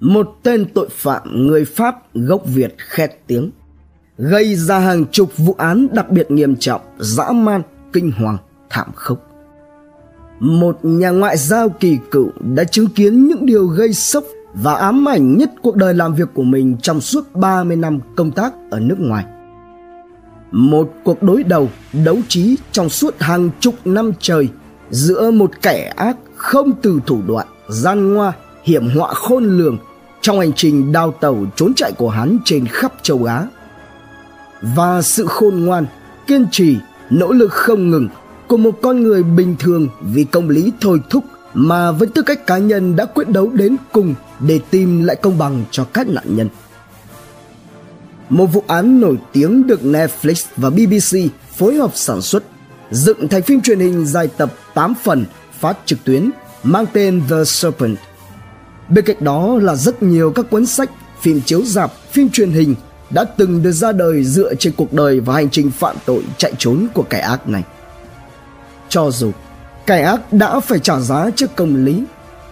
một tên tội phạm người Pháp gốc Việt khét tiếng, gây ra hàng chục vụ án đặc biệt nghiêm trọng, dã man, kinh hoàng, thảm khốc. Một nhà ngoại giao kỳ cựu đã chứng kiến những điều gây sốc và ám ảnh nhất cuộc đời làm việc của mình trong suốt 30 năm công tác ở nước ngoài. Một cuộc đối đầu, đấu trí trong suốt hàng chục năm trời giữa một kẻ ác không từ thủ đoạn, gian ngoa, hiểm họa khôn lường trong hành trình đào tẩu trốn chạy của hắn trên khắp châu Á. Và sự khôn ngoan, kiên trì, nỗ lực không ngừng của một con người bình thường vì công lý thôi thúc mà với tư cách cá nhân đã quyết đấu đến cùng để tìm lại công bằng cho các nạn nhân. Một vụ án nổi tiếng được Netflix và BBC phối hợp sản xuất, dựng thành phim truyền hình dài tập 8 phần phát trực tuyến mang tên The Serpent. Bên cạnh đó là rất nhiều các cuốn sách, phim chiếu rạp, phim truyền hình đã từng được ra đời dựa trên cuộc đời và hành trình phạm tội chạy trốn của kẻ ác này. Cho dù kẻ ác đã phải trả giá trước công lý,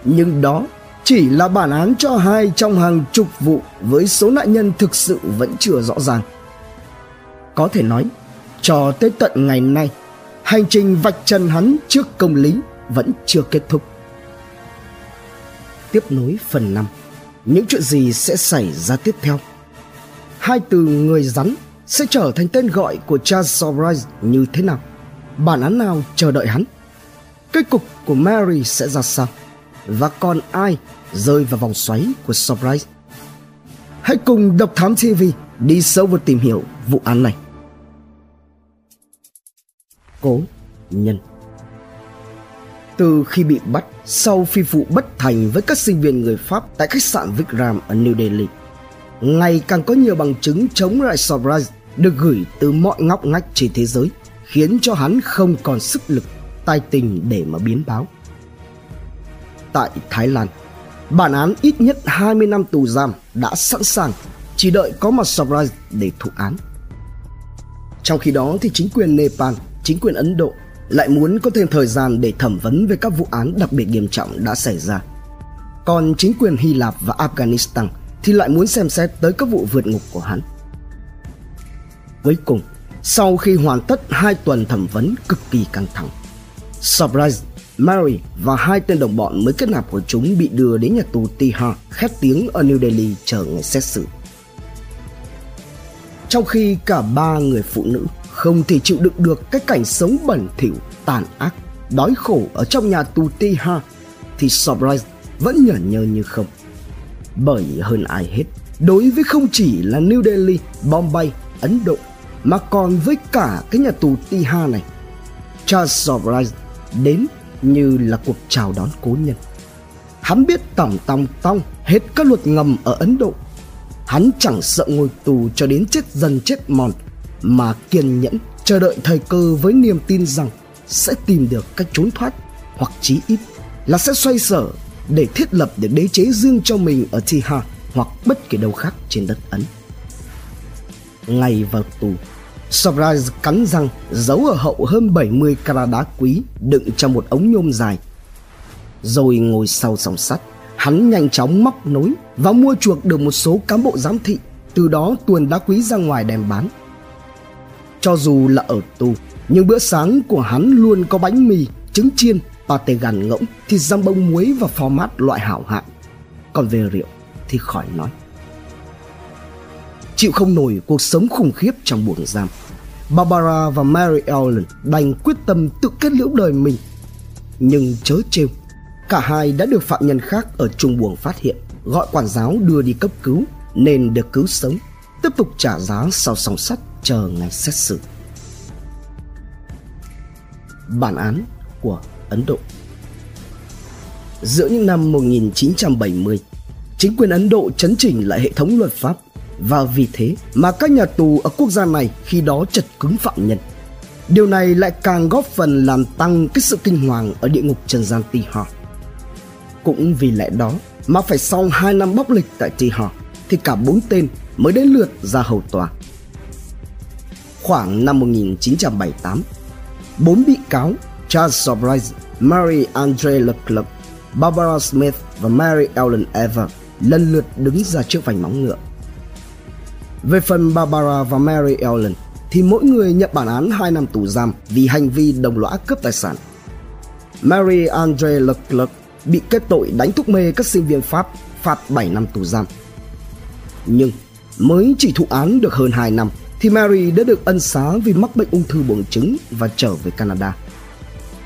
nhưng đó chỉ là bản án cho hai trong hàng chục vụ với số nạn nhân thực sự vẫn chưa rõ ràng. Có thể nói, cho tới tận ngày nay, hành trình vạch trần hắn trước công lý vẫn chưa kết thúc. Tiếp nối phần 5 Những chuyện gì sẽ xảy ra tiếp theo? Hai từ người rắn sẽ trở thành tên gọi của Charles Sobrice như thế nào? Bản án nào chờ đợi hắn? Kết cục của Mary sẽ ra sao? Và còn ai rơi vào vòng xoáy của Surprise? Hãy cùng Độc Thám TV đi sâu vào tìm hiểu vụ án này. Cố nhân từ khi bị bắt sau phi vụ bất thành với các sinh viên người Pháp tại khách sạn Vikram ở New Delhi. Ngày càng có nhiều bằng chứng chống lại Sobraj được gửi từ mọi ngóc ngách trên thế giới, khiến cho hắn không còn sức lực, tài tình để mà biến báo. Tại Thái Lan, bản án ít nhất 20 năm tù giam đã sẵn sàng, chỉ đợi có mặt Sobraj để thụ án. Trong khi đó thì chính quyền Nepal, chính quyền Ấn Độ lại muốn có thêm thời gian để thẩm vấn về các vụ án đặc biệt nghiêm trọng đã xảy ra. Còn chính quyền Hy Lạp và Afghanistan thì lại muốn xem xét tới các vụ vượt ngục của hắn. Cuối cùng, sau khi hoàn tất hai tuần thẩm vấn cực kỳ căng thẳng, Surprise, Mary và hai tên đồng bọn mới kết nạp của chúng bị đưa đến nhà tù Tihar khét tiếng ở New Delhi chờ ngày xét xử. Trong khi cả ba người phụ nữ không thể chịu đựng được cái cảnh sống bẩn thỉu, tàn ác, đói khổ ở trong nhà tù Tiha thì Surprise vẫn nhởn nhơ như không. Bởi hơn ai hết, đối với không chỉ là New Delhi, Bombay, Ấn Độ mà còn với cả cái nhà tù Tiha này, Charles Surprise đến như là cuộc chào đón cố nhân. Hắn biết tổng tòng tong hết các luật ngầm ở Ấn Độ. Hắn chẳng sợ ngồi tù cho đến chết dần chết mòn mà kiên nhẫn chờ đợi thời cơ với niềm tin rằng sẽ tìm được cách trốn thoát hoặc chí ít là sẽ xoay sở để thiết lập được đế chế riêng cho mình ở Tiha hoặc bất kỳ đâu khác trên đất Ấn. Ngày vào tù, Surprise cắn răng giấu ở hậu hơn 70 carat đá quý đựng trong một ống nhôm dài. Rồi ngồi sau sòng sắt, hắn nhanh chóng móc nối và mua chuộc được một số cán bộ giám thị, từ đó tuồn đá quý ra ngoài đem bán cho dù là ở tù, nhưng bữa sáng của hắn luôn có bánh mì, trứng chiên, pate gàn ngỗng, thịt răm bông muối và format loại hảo hạng. Còn về rượu thì khỏi nói. Chịu không nổi cuộc sống khủng khiếp trong buồng giam, Barbara và Mary Ellen đành quyết tâm tự kết liễu đời mình. Nhưng chớ trêu, cả hai đã được phạm nhân khác ở chung buồng phát hiện, gọi quản giáo đưa đi cấp cứu nên được cứu sống, tiếp tục trả giá sau song sắt chờ ngày xét xử. Bản án của Ấn Độ Giữa những năm 1970, chính quyền Ấn Độ chấn chỉnh lại hệ thống luật pháp và vì thế mà các nhà tù ở quốc gia này khi đó chật cứng phạm nhân. Điều này lại càng góp phần làm tăng cái sự kinh hoàng ở địa ngục trần gian Tihar. Cũng vì lẽ đó mà phải sau 2 năm bóc lịch tại Tihar thì cả bốn tên mới đến lượt ra hầu tòa khoảng năm 1978. Bốn bị cáo Charles Sobrise, Mary Andre Leclerc, Barbara Smith và Mary Ellen Ever lần lượt đứng ra trước vành móng ngựa. Về phần Barbara và Mary Ellen thì mỗi người nhận bản án 2 năm tù giam vì hành vi đồng lõa cướp tài sản. Mary Andre Leclerc bị kết tội đánh thuốc mê các sinh viên Pháp phạt 7 năm tù giam. Nhưng mới chỉ thụ án được hơn 2 năm thì Mary đã được ân xá vì mắc bệnh ung thư buồng trứng và trở về Canada.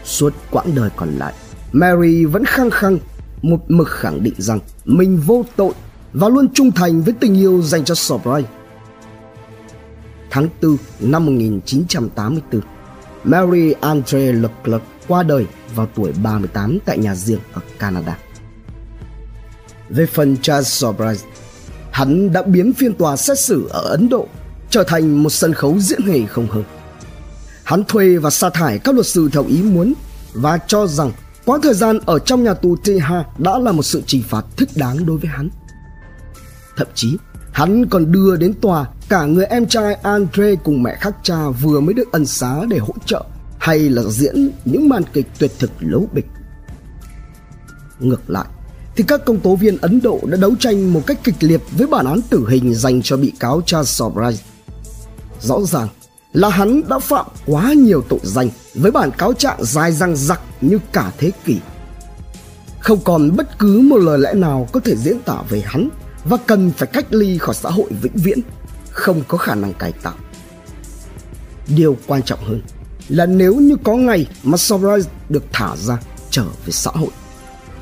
Suốt quãng đời còn lại, Mary vẫn khăng khăng một mực khẳng định rằng mình vô tội và luôn trung thành với tình yêu dành cho Sobray. Tháng 4 năm 1984, Mary Andre Leclerc qua đời vào tuổi 38 tại nhà riêng ở Canada. Về phần Charles Sobray, hắn đã biến phiên tòa xét xử ở Ấn Độ trở thành một sân khấu diễn nghề không hơn. Hắn thuê và sa thải các luật sư theo ý muốn và cho rằng quãng thời gian ở trong nhà tù Teha đã là một sự trừng phạt thích đáng đối với hắn. Thậm chí, hắn còn đưa đến tòa cả người em trai Andre cùng mẹ khác cha vừa mới được ân xá để hỗ trợ hay là diễn những màn kịch tuyệt thực lấu bịch. Ngược lại, thì các công tố viên Ấn Độ đã đấu tranh một cách kịch liệt với bản án tử hình dành cho bị cáo Charles Sobray. Rõ ràng là hắn đã phạm quá nhiều tội danh với bản cáo trạng dài răng rặc như cả thế kỷ. Không còn bất cứ một lời lẽ nào có thể diễn tả về hắn và cần phải cách ly khỏi xã hội vĩnh viễn, không có khả năng cải tạo. Điều quan trọng hơn là nếu như có ngày mà Sobrais được thả ra trở về xã hội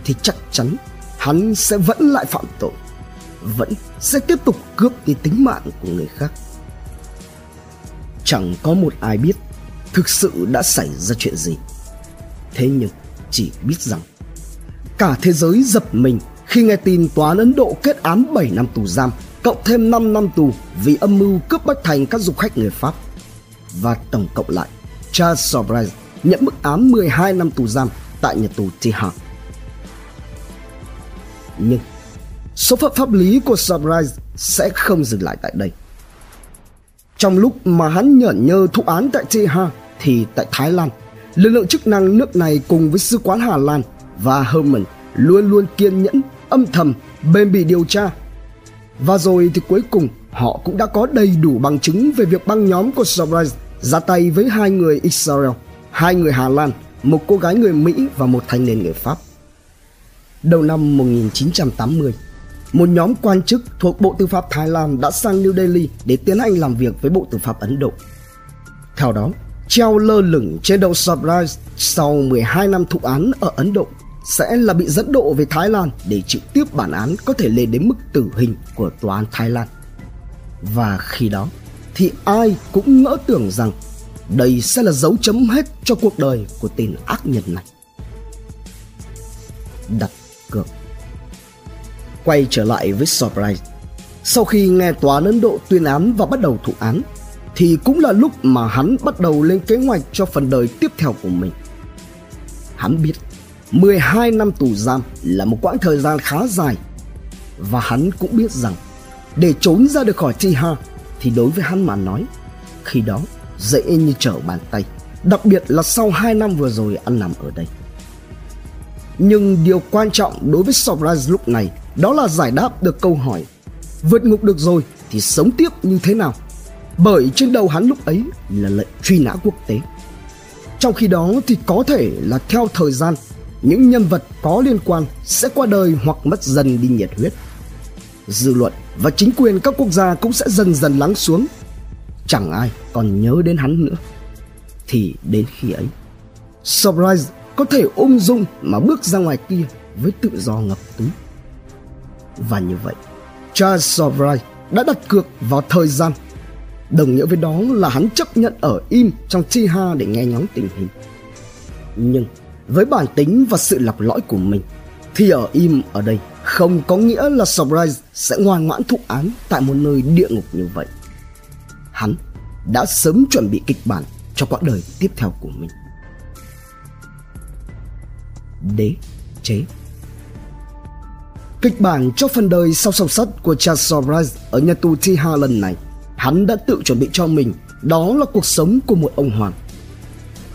thì chắc chắn hắn sẽ vẫn lại phạm tội, vẫn sẽ tiếp tục cướp đi tính mạng của người khác chẳng có một ai biết thực sự đã xảy ra chuyện gì. Thế nhưng chỉ biết rằng, cả thế giới giật mình khi nghe tin tòa án Ấn Độ kết án 7 năm tù giam, cộng thêm 5 năm tù vì âm mưu cướp bách thành các du khách người Pháp. Và tổng cộng lại, Charles Sobrais nhận mức án 12 năm tù giam tại nhà tù Tihar Nhưng số phận pháp lý của Sobrais sẽ không dừng lại tại đây. Trong lúc mà hắn nhởn nhơ thụ án tại Teha thì tại Thái Lan, lực lượng chức năng nước này cùng với sứ quán Hà Lan và Herman luôn luôn kiên nhẫn, âm thầm, bền bỉ điều tra. Và rồi thì cuối cùng họ cũng đã có đầy đủ bằng chứng về việc băng nhóm của Surprise ra tay với hai người Israel, hai người Hà Lan, một cô gái người Mỹ và một thanh niên người Pháp. Đầu năm 1980, một nhóm quan chức thuộc Bộ Tư pháp Thái Lan đã sang New Delhi để tiến hành làm việc với Bộ Tư pháp Ấn Độ. Theo đó, treo lơ lửng trên đầu Surprise sau 12 năm thụ án ở Ấn Độ sẽ là bị dẫn độ về Thái Lan để chịu tiếp bản án có thể lên đến mức tử hình của tòa án Thái Lan. Và khi đó thì ai cũng ngỡ tưởng rằng đây sẽ là dấu chấm hết cho cuộc đời của tên ác nhân này. Đặt cược quay trở lại với Surprise. Sau khi nghe tòa án Ấn Độ tuyên án và bắt đầu thụ án, thì cũng là lúc mà hắn bắt đầu lên kế hoạch cho phần đời tiếp theo của mình. Hắn biết 12 năm tù giam là một quãng thời gian khá dài và hắn cũng biết rằng để trốn ra được khỏi Tiha thì đối với hắn mà nói khi đó dễ như trở bàn tay đặc biệt là sau 2 năm vừa rồi ăn nằm ở đây nhưng điều quan trọng đối với Surprise lúc này đó là giải đáp được câu hỏi, vượt ngục được rồi thì sống tiếp như thế nào? Bởi trên đầu hắn lúc ấy là lệnh truy nã quốc tế. Trong khi đó thì có thể là theo thời gian, những nhân vật có liên quan sẽ qua đời hoặc mất dần đi nhiệt huyết. Dư luận và chính quyền các quốc gia cũng sẽ dần dần lắng xuống. Chẳng ai còn nhớ đến hắn nữa. Thì đến khi ấy, surprise có thể ung dung mà bước ra ngoài kia với tự do ngập túi và như vậy, Charles Sobrai đã đặt cược vào thời gian. Đồng nghĩa với đó là hắn chấp nhận ở im trong Tiha để nghe ngóng tình hình. Nhưng với bản tính và sự lọc lõi của mình, thì ở im ở đây không có nghĩa là Surprise sẽ ngoan ngoãn thụ án tại một nơi địa ngục như vậy. Hắn đã sớm chuẩn bị kịch bản cho quãng đời tiếp theo của mình. Đế chế Kịch bản cho phần đời sau song sắt của Charles Soares ở nhà tù Tiha lần này, hắn đã tự chuẩn bị cho mình, đó là cuộc sống của một ông hoàng.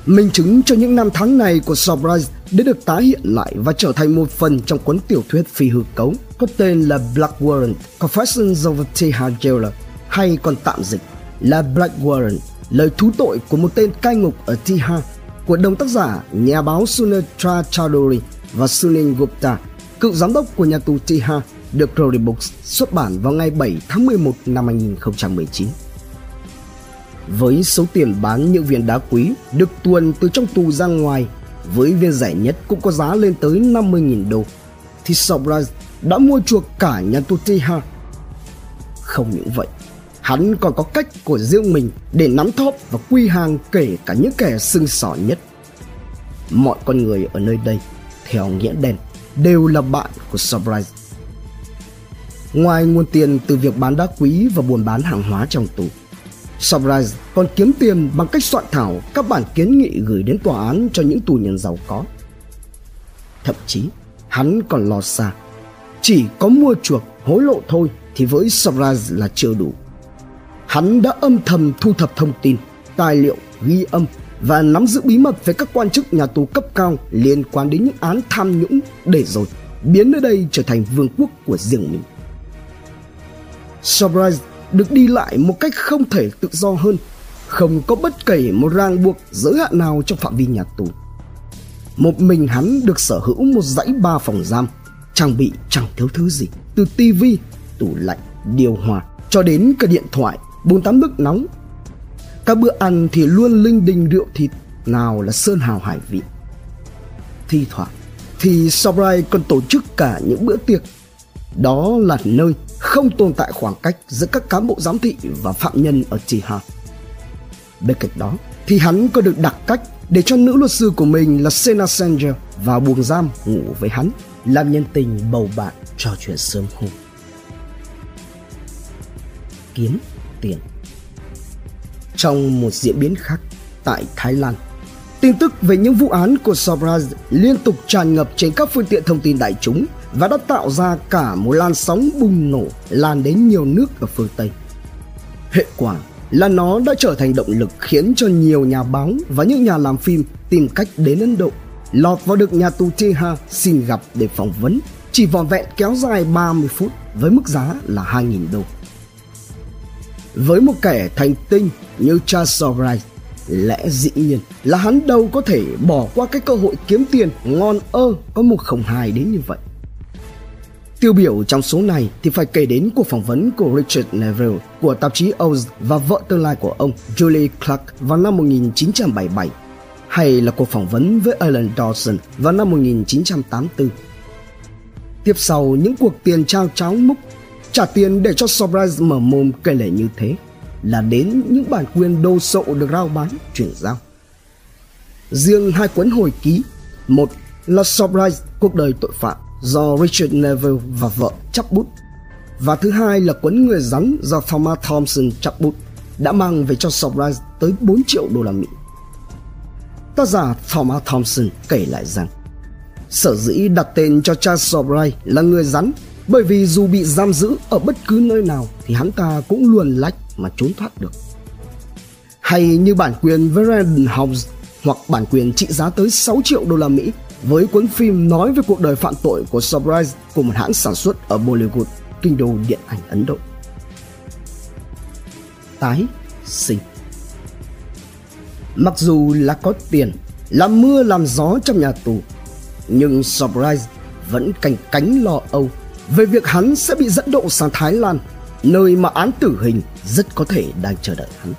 Minh chứng cho những năm tháng này của Surprise đã được tái hiện lại và trở thành một phần trong cuốn tiểu thuyết phi hư cấu có tên là Black Warrant Confessions of a T.H. Jailer hay còn tạm dịch là Black Warrant lời thú tội của một tên cai ngục ở Tihar của đồng tác giả nhà báo Sunetra Chowdhury và Sunil Gupta, cựu giám đốc của nhà tù Tihar, được Rory Books xuất bản vào ngày 7 tháng 11 năm 2019. Với số tiền bán những viên đá quý được tuồn từ trong tù ra ngoài với viên rẻ nhất cũng có giá lên tới 50.000 đô thì Sobraz đã mua chuộc cả nhà tù Tihar. Không những vậy, hắn còn có cách của riêng mình để nắm thóp và quy hàng kể cả những kẻ sưng sỏ nhất. Mọi con người ở nơi đây, theo nghĩa đen, đều là bạn của Surprise. Ngoài nguồn tiền từ việc bán đá quý và buôn bán hàng hóa trong tù, Surprise còn kiếm tiền bằng cách soạn thảo các bản kiến nghị gửi đến tòa án cho những tù nhân giàu có. Thậm chí, hắn còn lo xa. Chỉ có mua chuộc hối lộ thôi thì với Surprise là chưa đủ hắn đã âm thầm thu thập thông tin, tài liệu, ghi âm và nắm giữ bí mật về các quan chức nhà tù cấp cao liên quan đến những án tham nhũng để rồi biến nơi đây trở thành vương quốc của riêng mình. Surprise được đi lại một cách không thể tự do hơn, không có bất kể một ràng buộc giới hạn nào trong phạm vi nhà tù. Một mình hắn được sở hữu một dãy ba phòng giam, trang bị chẳng thiếu thứ gì, từ tivi, tủ lạnh, điều hòa cho đến cả điện thoại bốn tám bức nóng các bữa ăn thì luôn linh đình rượu thịt, nào là sơn hào hải vị thi thoảng thì Sobrai còn tổ chức cả những bữa tiệc đó là nơi không tồn tại khoảng cách giữa các cán bộ giám thị và phạm nhân ở Tihar. Bên cạnh đó thì hắn có được đặt cách để cho nữ luật sư của mình là Sena Sanger vào buồng giam ngủ với hắn, làm nhân tình bầu bạn trò chuyện sớm hôm. Kiếm, tiền. Trong một diễn biến khác, tại Thái Lan, tin tức về những vụ án của Sobraz liên tục tràn ngập trên các phương tiện thông tin đại chúng và đã tạo ra cả một làn sóng bùng nổ lan đến nhiều nước ở phương Tây. Hệ quả là nó đã trở thành động lực khiến cho nhiều nhà báo và những nhà làm phim tìm cách đến Ấn Độ, lọt vào được nhà tù Teha xin gặp để phỏng vấn, chỉ vòn vẹn kéo dài 30 phút với mức giá là 2.000 đô với một kẻ thành tinh như Charles Wright, lẽ dĩ nhiên là hắn đâu có thể bỏ qua cái cơ hội kiếm tiền ngon ơ có một không hài đến như vậy Tiêu biểu trong số này thì phải kể đến cuộc phỏng vấn của Richard Neville của tạp chí Oz và vợ tương lai của ông Julie Clark vào năm 1977 hay là cuộc phỏng vấn với Alan Dawson vào năm 1984. Tiếp sau những cuộc tiền trao cháo múc trả tiền để cho Surprise mở mồm kể lể như thế là đến những bản quyền đồ sộ được rao bán chuyển giao. Riêng hai cuốn hồi ký, một là Surprise cuộc đời tội phạm do Richard Neville và vợ chắp bút và thứ hai là cuốn người rắn do Thomas Thompson chắp bút đã mang về cho Surprise tới 4 triệu đô la Mỹ. Tác giả Thomas Thompson kể lại rằng sở dĩ đặt tên cho cha Surprise là người rắn bởi vì dù bị giam giữ ở bất cứ nơi nào thì hắn ta cũng luồn lách mà trốn thoát được. Hay như bản quyền với House hoặc bản quyền trị giá tới 6 triệu đô la Mỹ với cuốn phim nói về cuộc đời phạm tội của Surprise của một hãng sản xuất ở Bollywood, kinh đô điện ảnh Ấn Độ. Tái sinh Mặc dù là có tiền, làm mưa làm gió trong nhà tù, nhưng Surprise vẫn cành cánh lo âu về việc hắn sẽ bị dẫn độ sang Thái Lan, nơi mà án tử hình rất có thể đang chờ đợi hắn.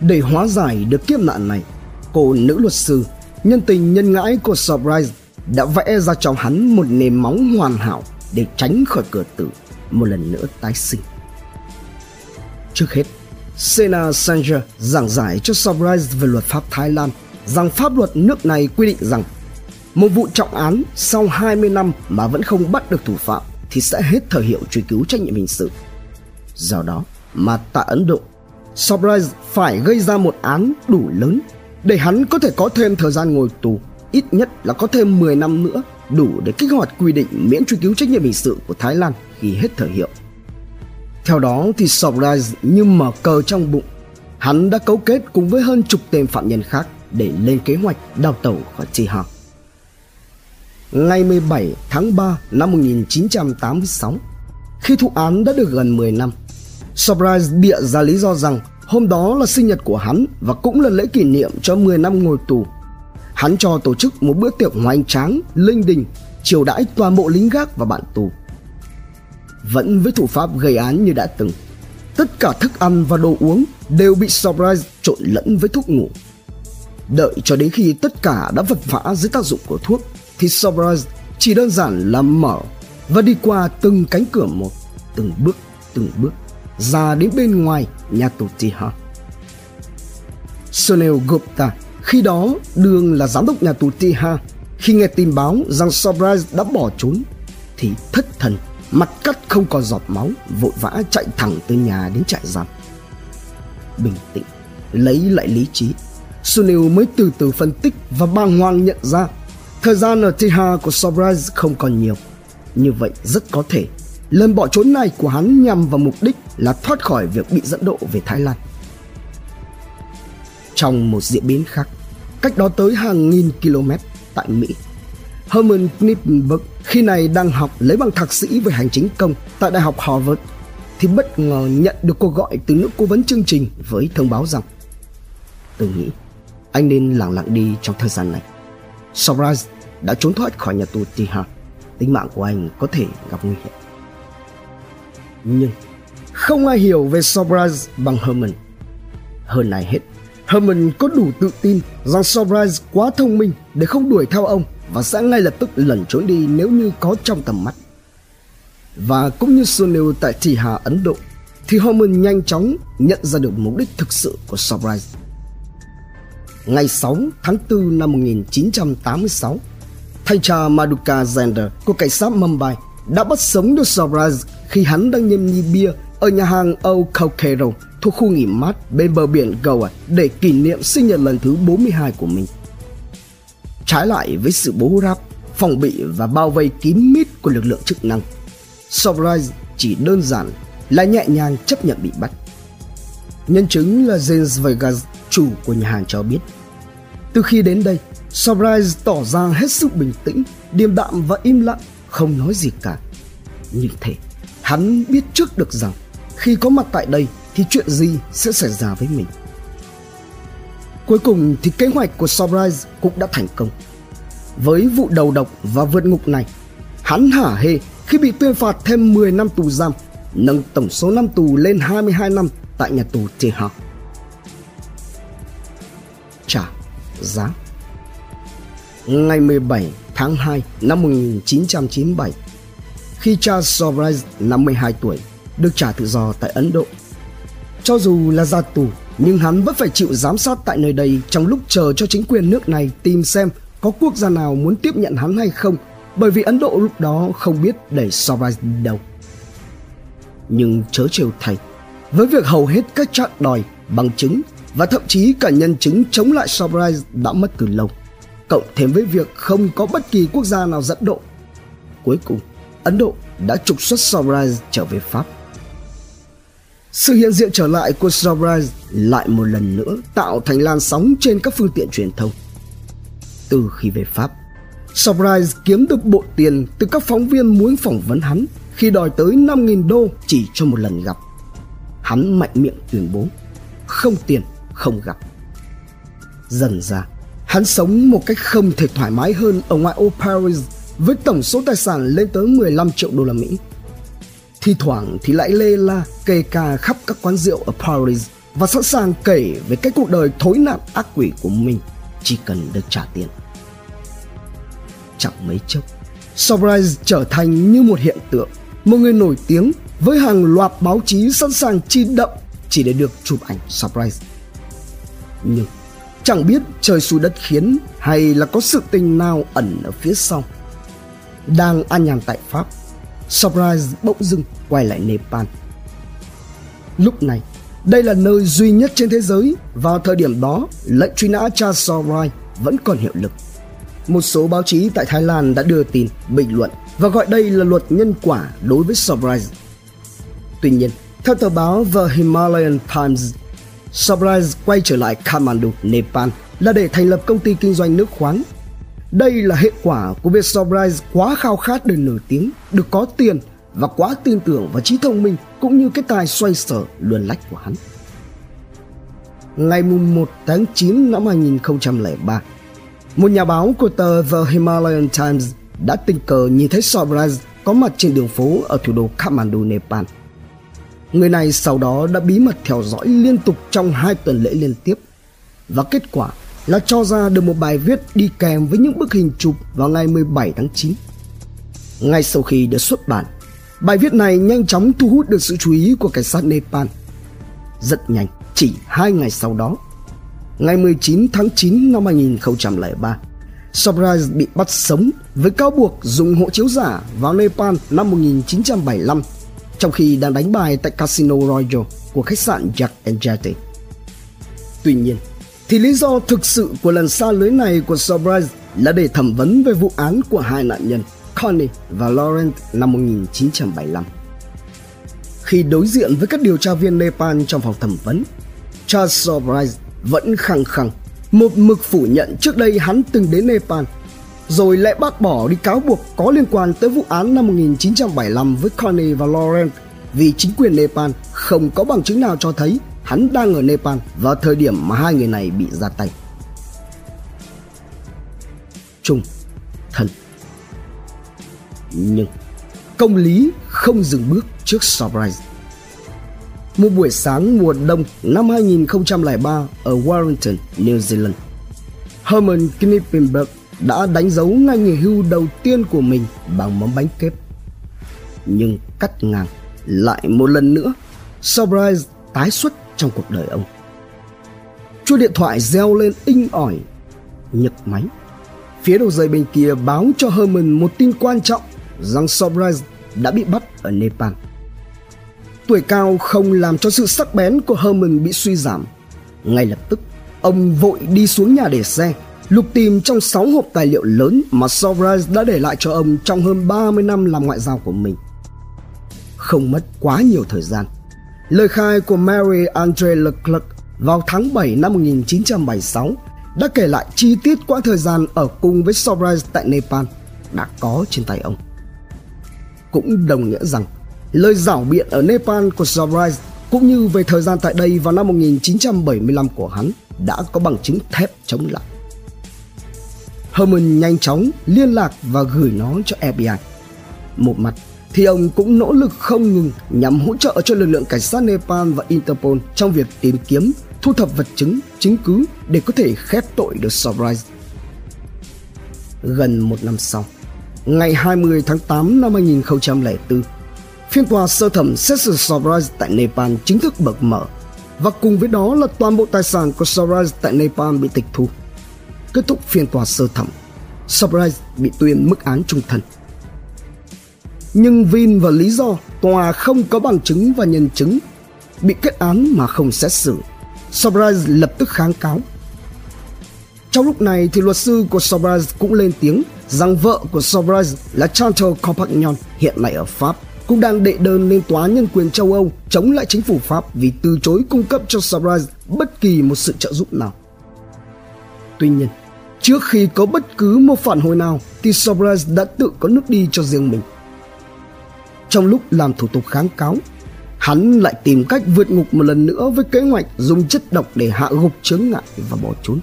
Để hóa giải được kiếp nạn này, cô nữ luật sư, nhân tình nhân ngãi của Surprise đã vẽ ra cho hắn một nền móng hoàn hảo để tránh khỏi cửa tử một lần nữa tái sinh. Trước hết, Sena Sanger giảng giải cho Surprise về luật pháp Thái Lan rằng pháp luật nước này quy định rằng một vụ trọng án sau 20 năm mà vẫn không bắt được thủ phạm thì sẽ hết thời hiệu truy cứu trách nhiệm hình sự. Do đó mà tại Ấn Độ, Surprise phải gây ra một án đủ lớn để hắn có thể có thêm thời gian ngồi tù, ít nhất là có thêm 10 năm nữa đủ để kích hoạt quy định miễn truy cứu trách nhiệm hình sự của Thái Lan khi hết thời hiệu. Theo đó thì Surprise như mở cờ trong bụng, hắn đã cấu kết cùng với hơn chục tên phạm nhân khác để lên kế hoạch đào tẩu khỏi Tihar. Ngày 17 tháng 3 năm 1986, khi thụ án đã được gần 10 năm, Surprise bịa ra lý do rằng hôm đó là sinh nhật của hắn và cũng là lễ kỷ niệm cho 10 năm ngồi tù. Hắn cho tổ chức một bữa tiệc hoành tráng, linh đình, chiều đãi toàn bộ lính gác và bạn tù. Vẫn với thủ pháp gây án như đã từng, tất cả thức ăn và đồ uống đều bị Surprise trộn lẫn với thuốc ngủ. Đợi cho đến khi tất cả đã vật vã dưới tác dụng của thuốc thì Surprise chỉ đơn giản là mở và đi qua từng cánh cửa một, từng bước, từng bước ra đến bên ngoài nhà tù Tihar. Sunil Gupta khi đó đương là giám đốc nhà tù Tihar khi nghe tin báo rằng Surprise đã bỏ trốn thì thất thần mặt cắt không còn giọt máu vội vã chạy thẳng từ nhà đến trại giam bình tĩnh lấy lại lý trí Sunil mới từ từ phân tích và bàng hoàng nhận ra thời gian ở Tiha của Sobraz không còn nhiều như vậy rất có thể, lần bỏ trốn này của hắn nhằm vào mục đích là thoát khỏi việc bị dẫn độ về Thái Lan trong một diễn biến khác, cách đó tới hàng nghìn km tại Mỹ Herman Knippenberg khi này đang học lấy bằng thạc sĩ về hành chính công tại Đại học Harvard, thì bất ngờ nhận được cuộc gọi từ nữ cố vấn chương trình với thông báo rằng, tôi nghĩ anh nên lặng lặng đi trong thời gian này. Sauraj đã trốn thoát khỏi nhà tù Tihar. Tính mạng của anh có thể gặp nguy hiểm. Nhưng không ai hiểu về Surprise bằng Herman. Hơn ai hết, Herman có đủ tự tin rằng Surprise quá thông minh để không đuổi theo ông và sẽ ngay lập tức lẩn trốn đi nếu như có trong tầm mắt. Và cũng như Sunil tại Tihar, Ấn Độ, thì Herman nhanh chóng nhận ra được mục đích thực sự của Surprise. Ngày 6 tháng 4 năm 1986, thanh tra Maduka Zender của cảnh sát Mumbai đã bắt sống được Surprise khi hắn đang nhâm nhi bia ở nhà hàng Old Kokero thuộc khu nghỉ mát bên bờ biển Goa để kỷ niệm sinh nhật lần thứ 42 của mình. Trái lại với sự bố ráp, phòng bị và bao vây kín mít của lực lượng chức năng, Surprise chỉ đơn giản là nhẹ nhàng chấp nhận bị bắt. Nhân chứng là James Vegas, chủ của nhà hàng cho biết. Từ khi đến đây, Surprise tỏ ra hết sức bình tĩnh, điềm đạm và im lặng, không nói gì cả. Như thế, hắn biết trước được rằng khi có mặt tại đây thì chuyện gì sẽ xảy ra với mình. Cuối cùng thì kế hoạch của Surprise cũng đã thành công. Với vụ đầu độc và vượt ngục này, hắn hả hê khi bị tuyên phạt thêm 10 năm tù giam, nâng tổng số năm tù lên 22 năm tại nhà tù Tehran. Giá Ngày 17 tháng 2 năm 1997, khi Charles Surprise 52 tuổi được trả tự do tại Ấn Độ. Cho dù là ra tù, nhưng hắn vẫn phải chịu giám sát tại nơi đây trong lúc chờ cho chính quyền nước này tìm xem có quốc gia nào muốn tiếp nhận hắn hay không bởi vì Ấn Độ lúc đó không biết đẩy Sobhraj đi đâu. Nhưng chớ trêu thay, với việc hầu hết các trạng đòi, bằng chứng và thậm chí cả nhân chứng chống lại Surprise đã mất từ lâu, cộng thêm với việc không có bất kỳ quốc gia nào dẫn độ. Cuối cùng, Ấn Độ đã trục xuất Surprise trở về Pháp. Sự hiện diện trở lại của Surprise lại một lần nữa tạo thành làn sóng trên các phương tiện truyền thông. Từ khi về Pháp, Surprise kiếm được bộ tiền từ các phóng viên muốn phỏng vấn hắn khi đòi tới 5.000 đô chỉ cho một lần gặp. Hắn mạnh miệng tuyên bố, không tiền, không gặp. Dần ra, hắn sống một cách không thể thoải mái hơn ở ngoại ô Paris với tổng số tài sản lên tới 15 triệu đô la Mỹ. Thi thoảng thì lại lê la kê ca khắp các quán rượu ở Paris và sẵn sàng kể về cái cuộc đời thối nạn ác quỷ của mình chỉ cần được trả tiền chẳng mấy chốc Surprise trở thành như một hiện tượng một người nổi tiếng với hàng loạt báo chí sẵn sàng chi đậm chỉ để được chụp ảnh surprise nhưng chẳng biết trời xui đất khiến hay là có sự tình nào ẩn ở phía sau. Đang an nhàn tại pháp surprise bỗng dưng quay lại nepal. Lúc này đây là nơi duy nhất trên thế giới vào thời điểm đó lệnh truy nã cha Sorai vẫn còn hiệu lực. Một số báo chí tại Thái Lan đã đưa tin, bình luận và gọi đây là luật nhân quả đối với Sorai. Tuy nhiên, theo tờ báo The Himalayan Times, Surprise quay trở lại Kathmandu, Nepal là để thành lập công ty kinh doanh nước khoáng. Đây là hệ quả của việc Sunrise quá khao khát để nổi tiếng, được có tiền và quá tin tưởng vào trí thông minh cũng như cái tài xoay sở luồn lách của hắn. Ngày 1 tháng 9 năm 2003, một nhà báo của tờ The Himalayan Times đã tình cờ nhìn thấy Sobrise có mặt trên đường phố ở thủ đô Kathmandu, Nepal. Người này sau đó đã bí mật theo dõi liên tục trong hai tuần lễ liên tiếp và kết quả là cho ra được một bài viết đi kèm với những bức hình chụp vào ngày 17 tháng 9. Ngay sau khi được xuất bản, bài viết này nhanh chóng thu hút được sự chú ý của cảnh sát Nepal. Rất nhanh, chỉ hai ngày sau đó, ngày 19 tháng 9 năm 2003, Surprise bị bắt sống với cáo buộc dùng hộ chiếu giả vào Nepal năm 1975 trong khi đang đánh bài tại Casino Royal của khách sạn Jack and Jetty. Tuy nhiên, thì lý do thực sự của lần xa lưới này của Surprise là để thẩm vấn về vụ án của hai nạn nhân Connie và Laurent năm 1975. Khi đối diện với các điều tra viên Nepal trong phòng thẩm vấn, Charles Surprise vẫn khăng khăng một mực phủ nhận trước đây hắn từng đến Nepal rồi lại bác bỏ đi cáo buộc có liên quan tới vụ án năm 1975 với Connie và Lauren vì chính quyền Nepal không có bằng chứng nào cho thấy hắn đang ở Nepal vào thời điểm mà hai người này bị ra tay. Trung thân Nhưng công lý không dừng bước trước surprise. Một buổi sáng mùa đông năm 2003 ở Warrington, New Zealand, Herman Knippenberg đã đánh dấu ngày nghỉ hưu đầu tiên của mình bằng món bánh kép. Nhưng cắt ngang lại một lần nữa, surprise tái xuất trong cuộc đời ông. Chuông điện thoại reo lên inh ỏi, nhấc máy. Phía đầu dây bên kia báo cho Herman một tin quan trọng rằng Surprise đã bị bắt ở Nepal. Tuổi cao không làm cho sự sắc bén của Herman bị suy giảm. Ngay lập tức, ông vội đi xuống nhà để xe, lục tìm trong 6 hộp tài liệu lớn mà Surprise đã để lại cho ông trong hơn 30 năm làm ngoại giao của mình. Không mất quá nhiều thời gian, Lời khai của Mary Andre Leclerc vào tháng 7 năm 1976 đã kể lại chi tiết quãng thời gian ở cùng với Surprise tại Nepal đã có trên tay ông. Cũng đồng nghĩa rằng lời giảo biện ở Nepal của Surprise cũng như về thời gian tại đây vào năm 1975 của hắn đã có bằng chứng thép chống lại. Herman nhanh chóng liên lạc và gửi nó cho FBI. Một mặt thì ông cũng nỗ lực không ngừng nhằm hỗ trợ cho lực lượng cảnh sát Nepal và Interpol trong việc tìm kiếm, thu thập vật chứng, chứng cứ để có thể khép tội được Surprise. Gần một năm sau, ngày 20 tháng 8 năm 2004, phiên tòa sơ thẩm xét xử Surprise tại Nepal chính thức bật mở và cùng với đó là toàn bộ tài sản của Surprise tại Nepal bị tịch thu. Kết thúc phiên tòa sơ thẩm, Surprise bị tuyên mức án trung thân nhưng Vin và lý do tòa không có bằng chứng và nhân chứng bị kết án mà không xét xử. Surprise lập tức kháng cáo. Trong lúc này thì luật sư của Surprise cũng lên tiếng rằng vợ của Surprise là Chantal Compagnon hiện nay ở Pháp cũng đang đệ đơn lên tòa nhân quyền châu Âu chống lại chính phủ Pháp vì từ chối cung cấp cho Surprise bất kỳ một sự trợ giúp nào. Tuy nhiên, trước khi có bất cứ một phản hồi nào thì Sobraz đã tự có nước đi cho riêng mình trong lúc làm thủ tục kháng cáo hắn lại tìm cách vượt ngục một lần nữa với kế hoạch dùng chất độc để hạ gục chướng ngại và bỏ trốn.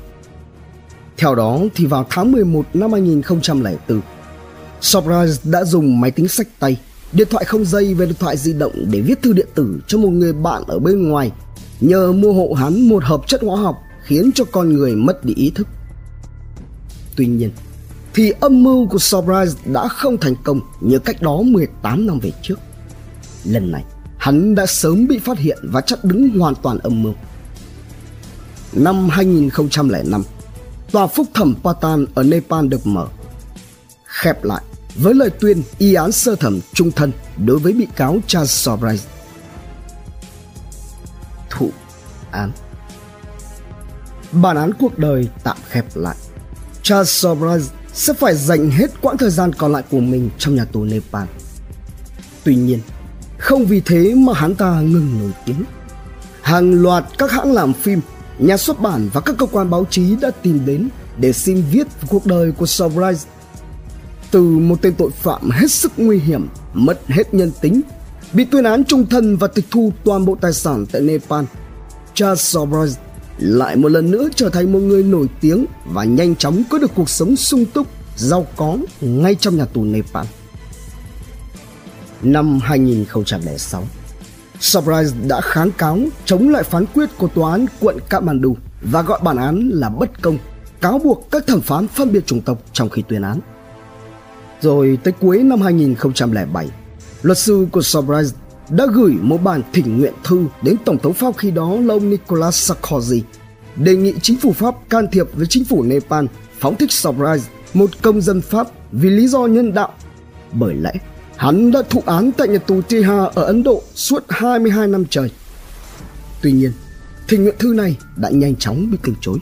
Theo đó thì vào tháng 11 năm 2004, Surprise đã dùng máy tính sách tay, điện thoại không dây và điện thoại di động để viết thư điện tử cho một người bạn ở bên ngoài nhờ mua hộ hắn một hợp chất hóa học khiến cho con người mất đi ý thức. Tuy nhiên, thì âm mưu của Surprise đã không thành công như cách đó 18 năm về trước. Lần này, hắn đã sớm bị phát hiện và chặn đứng hoàn toàn âm mưu. Năm 2005, tòa phúc thẩm Patan ở Nepal được mở. Khép lại với lời tuyên y án sơ thẩm trung thân đối với bị cáo Charles Surprise. Thụ án Bản án cuộc đời tạm khép lại. Charles Surprise sẽ phải dành hết quãng thời gian còn lại của mình trong nhà tù Nepal. Tuy nhiên, không vì thế mà hắn ta ngừng nổi tiếng. Hàng loạt các hãng làm phim nhà xuất bản và các cơ quan báo chí đã tìm đến để xin viết về cuộc đời của Sobrise. Từ một tên tội phạm hết sức nguy hiểm, mất hết nhân tính, bị tuyên án trung thân và tịch thu toàn bộ tài sản tại Nepal, Charles Sobrise lại một lần nữa trở thành một người nổi tiếng và nhanh chóng có được cuộc sống sung túc, giàu có ngay trong nhà tù Nepal. Năm 2006, Surprise đã kháng cáo chống lại phán quyết của tòa án quận Kathmandu và gọi bản án là bất công, cáo buộc các thẩm phán phân biệt chủng tộc trong khi tuyên án. Rồi tới cuối năm 2007, luật sư của Surprise đã gửi một bản thỉnh nguyện thư đến Tổng thống Pháp khi đó là ông Nicolas Sarkozy đề nghị chính phủ Pháp can thiệp với chính phủ Nepal phóng thích Sobrise, một công dân Pháp vì lý do nhân đạo. Bởi lẽ hắn đã thụ án tại nhà tù Tiha ở Ấn Độ suốt 22 năm trời. Tuy nhiên, thỉnh nguyện thư này đã nhanh chóng bị từ chối.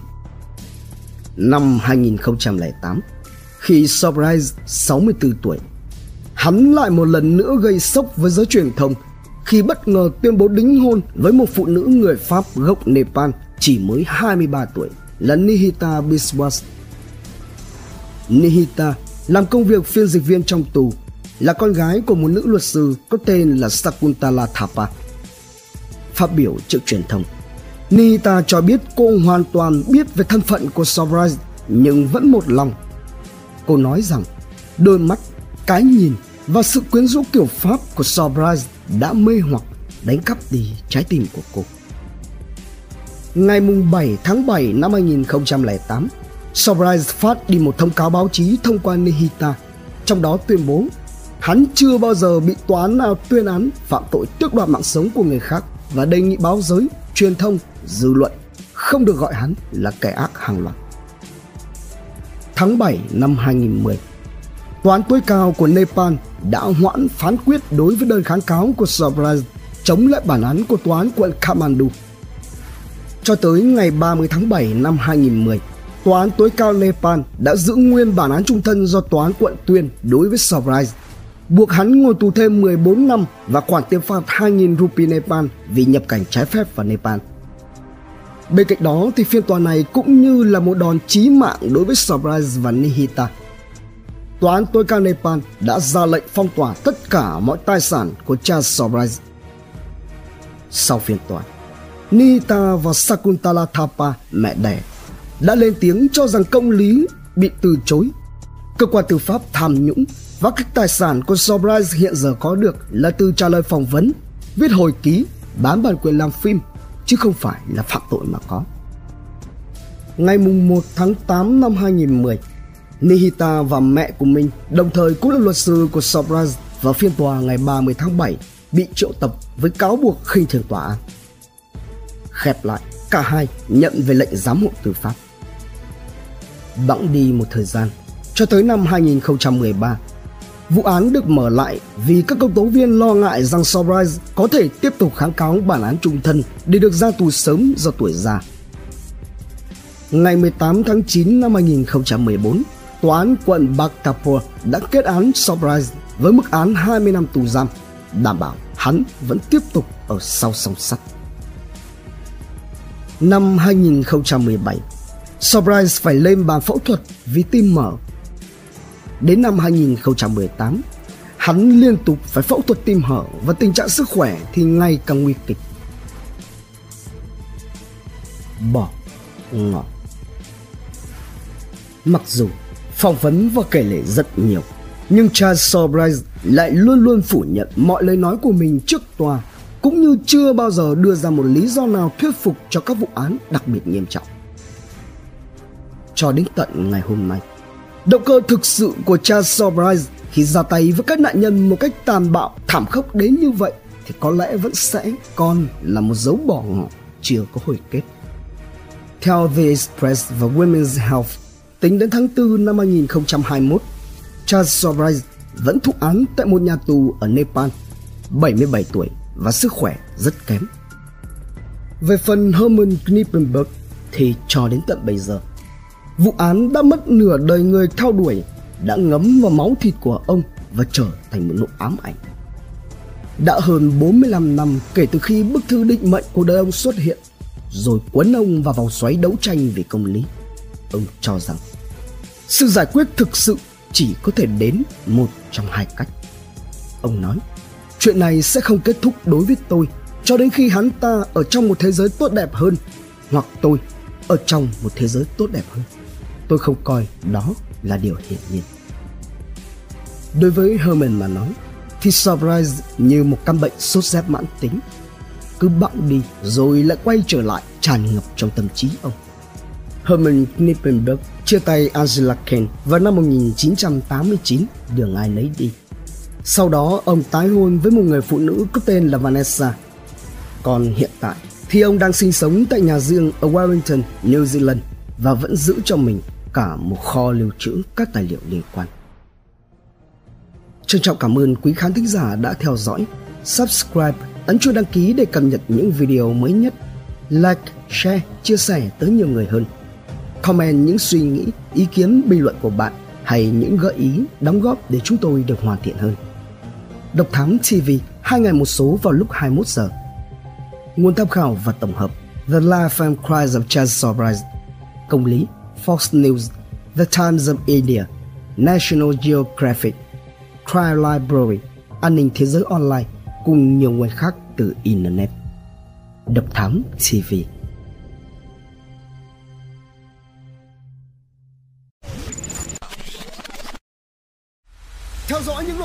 Năm 2008, khi Sobrise 64 tuổi, hắn lại một lần nữa gây sốc với giới truyền thông khi bất ngờ tuyên bố đính hôn với một phụ nữ người Pháp gốc Nepal chỉ mới 23 tuổi là Nihita Biswas. Nihita làm công việc phiên dịch viên trong tù, là con gái của một nữ luật sư có tên là Sakuntala Thapa. Phát biểu trước truyền thông, Nihita cho biết cô hoàn toàn biết về thân phận của Sobrise nhưng vẫn một lòng. Cô nói rằng đôi mắt, cái nhìn và sự quyến rũ kiểu Pháp của Sobrise đã mê hoặc đánh cắp đi trái tim của cô. Ngày 7 tháng 7 năm 2008, Surprise phát đi một thông cáo báo chí thông qua Nihita, trong đó tuyên bố hắn chưa bao giờ bị tòa án nào tuyên án phạm tội tước đoạt mạng sống của người khác và đề nghị báo giới, truyền thông, dư luận không được gọi hắn là kẻ ác hàng loạt. Tháng 7 năm 2010, Tòa án tối cao của Nepal đã hoãn phán quyết đối với đơn kháng cáo của Sobhraj chống lại bản án của tòa án quận Kamandu. Cho tới ngày 30 tháng 7 năm 2010, Tòa án tối cao Nepal đã giữ nguyên bản án trung thân do tòa án quận tuyên đối với Sobhraj, buộc hắn ngồi tù thêm 14 năm và khoản tiền phạt 2.000 rupee Nepal vì nhập cảnh trái phép vào Nepal. Bên cạnh đó thì phiên tòa này cũng như là một đòn chí mạng đối với Sobhraj và Nihita – Tòa án tối cao Nepal đã ra lệnh phong tỏa tất cả mọi tài sản của Charles Sobhraj. Sau phiên tòa, Nita và Sakuntala Thapa, mẹ đẻ, đã lên tiếng cho rằng công lý bị từ chối. Cơ quan tư pháp tham nhũng và các tài sản của Sobhraj hiện giờ có được là từ trả lời phỏng vấn, viết hồi ký, bán bản quyền làm phim, chứ không phải là phạm tội mà có. Ngày 1 tháng 8 năm 2010, Nihita và mẹ của mình đồng thời cũng là luật sư của Sobhraj vào phiên tòa ngày 30 tháng 7 bị triệu tập với cáo buộc khinh thường tòa án. Khép lại, cả hai nhận về lệnh giám hộ tư pháp. Bẵng đi một thời gian, cho tới năm 2013, vụ án được mở lại vì các công tố viên lo ngại rằng Sobrise có thể tiếp tục kháng cáo bản án trung thân để được ra tù sớm do tuổi già. Ngày 18 tháng 9 năm 2014, Tòa án quận Bhaktapur đã kết án Sobhraj với mức án 20 năm tù giam, đảm bảo hắn vẫn tiếp tục ở sau song sắt. Năm 2017, Sobhraj phải lên bàn phẫu thuật vì tim mở. Đến năm 2018, hắn liên tục phải phẫu thuật tim hở và tình trạng sức khỏe thì ngày càng nguy kịch. Bỏ ngỏ Mặc dù phỏng vấn và kể lể rất nhiều. Nhưng Charles Sobrise lại luôn luôn phủ nhận mọi lời nói của mình trước tòa cũng như chưa bao giờ đưa ra một lý do nào thuyết phục cho các vụ án đặc biệt nghiêm trọng. Cho đến tận ngày hôm nay, động cơ thực sự của Charles Sobrise khi ra tay với các nạn nhân một cách tàn bạo, thảm khốc đến như vậy thì có lẽ vẫn sẽ còn là một dấu bỏ ngỏ chưa có hồi kết. Theo The Express và Women's Health, Tính đến tháng 4 năm 2021, Charles Sobhraj vẫn thụ án tại một nhà tù ở Nepal, 77 tuổi và sức khỏe rất kém. Về phần Herman Knippenberg thì cho đến tận bây giờ, vụ án đã mất nửa đời người theo đuổi, đã ngấm vào máu thịt của ông và trở thành một nỗi ám ảnh. Đã hơn 45 năm kể từ khi bức thư định mệnh của đời ông xuất hiện, rồi cuốn ông vào vòng xoáy đấu tranh vì công lý. Ông cho rằng sự giải quyết thực sự chỉ có thể đến một trong hai cách. Ông nói, chuyện này sẽ không kết thúc đối với tôi cho đến khi hắn ta ở trong một thế giới tốt đẹp hơn hoặc tôi ở trong một thế giới tốt đẹp hơn. Tôi không coi đó là điều hiển nhiên. Đối với Herman mà nói, thì surprise như một căn bệnh sốt rét mãn tính cứ bẵng đi rồi lại quay trở lại tràn ngập trong tâm trí ông. Herman Knippenberg chia tay Angela Kane vào năm 1989 đường ai nấy đi. Sau đó ông tái hôn với một người phụ nữ có tên là Vanessa. Còn hiện tại thì ông đang sinh sống tại nhà riêng ở Wellington, New Zealand và vẫn giữ cho mình cả một kho lưu trữ các tài liệu liên quan. Trân trọng cảm ơn quý khán thính giả đã theo dõi. Subscribe, ấn chuông đăng ký để cập nhật những video mới nhất. Like, share, chia sẻ tới nhiều người hơn. Comment những suy nghĩ, ý kiến, bình luận của bạn hay những gợi ý, đóng góp để chúng tôi được hoàn thiện hơn. Độc Thám TV, hai ngày một số vào lúc 21 giờ. Nguồn tham khảo và tổng hợp The Life and Cries of Charles Sobrise, Công lý Fox News The Times of India National Geographic Crime Library, an ninh thế giới online cùng nhiều nguồn khác từ Internet. Độc Thám TV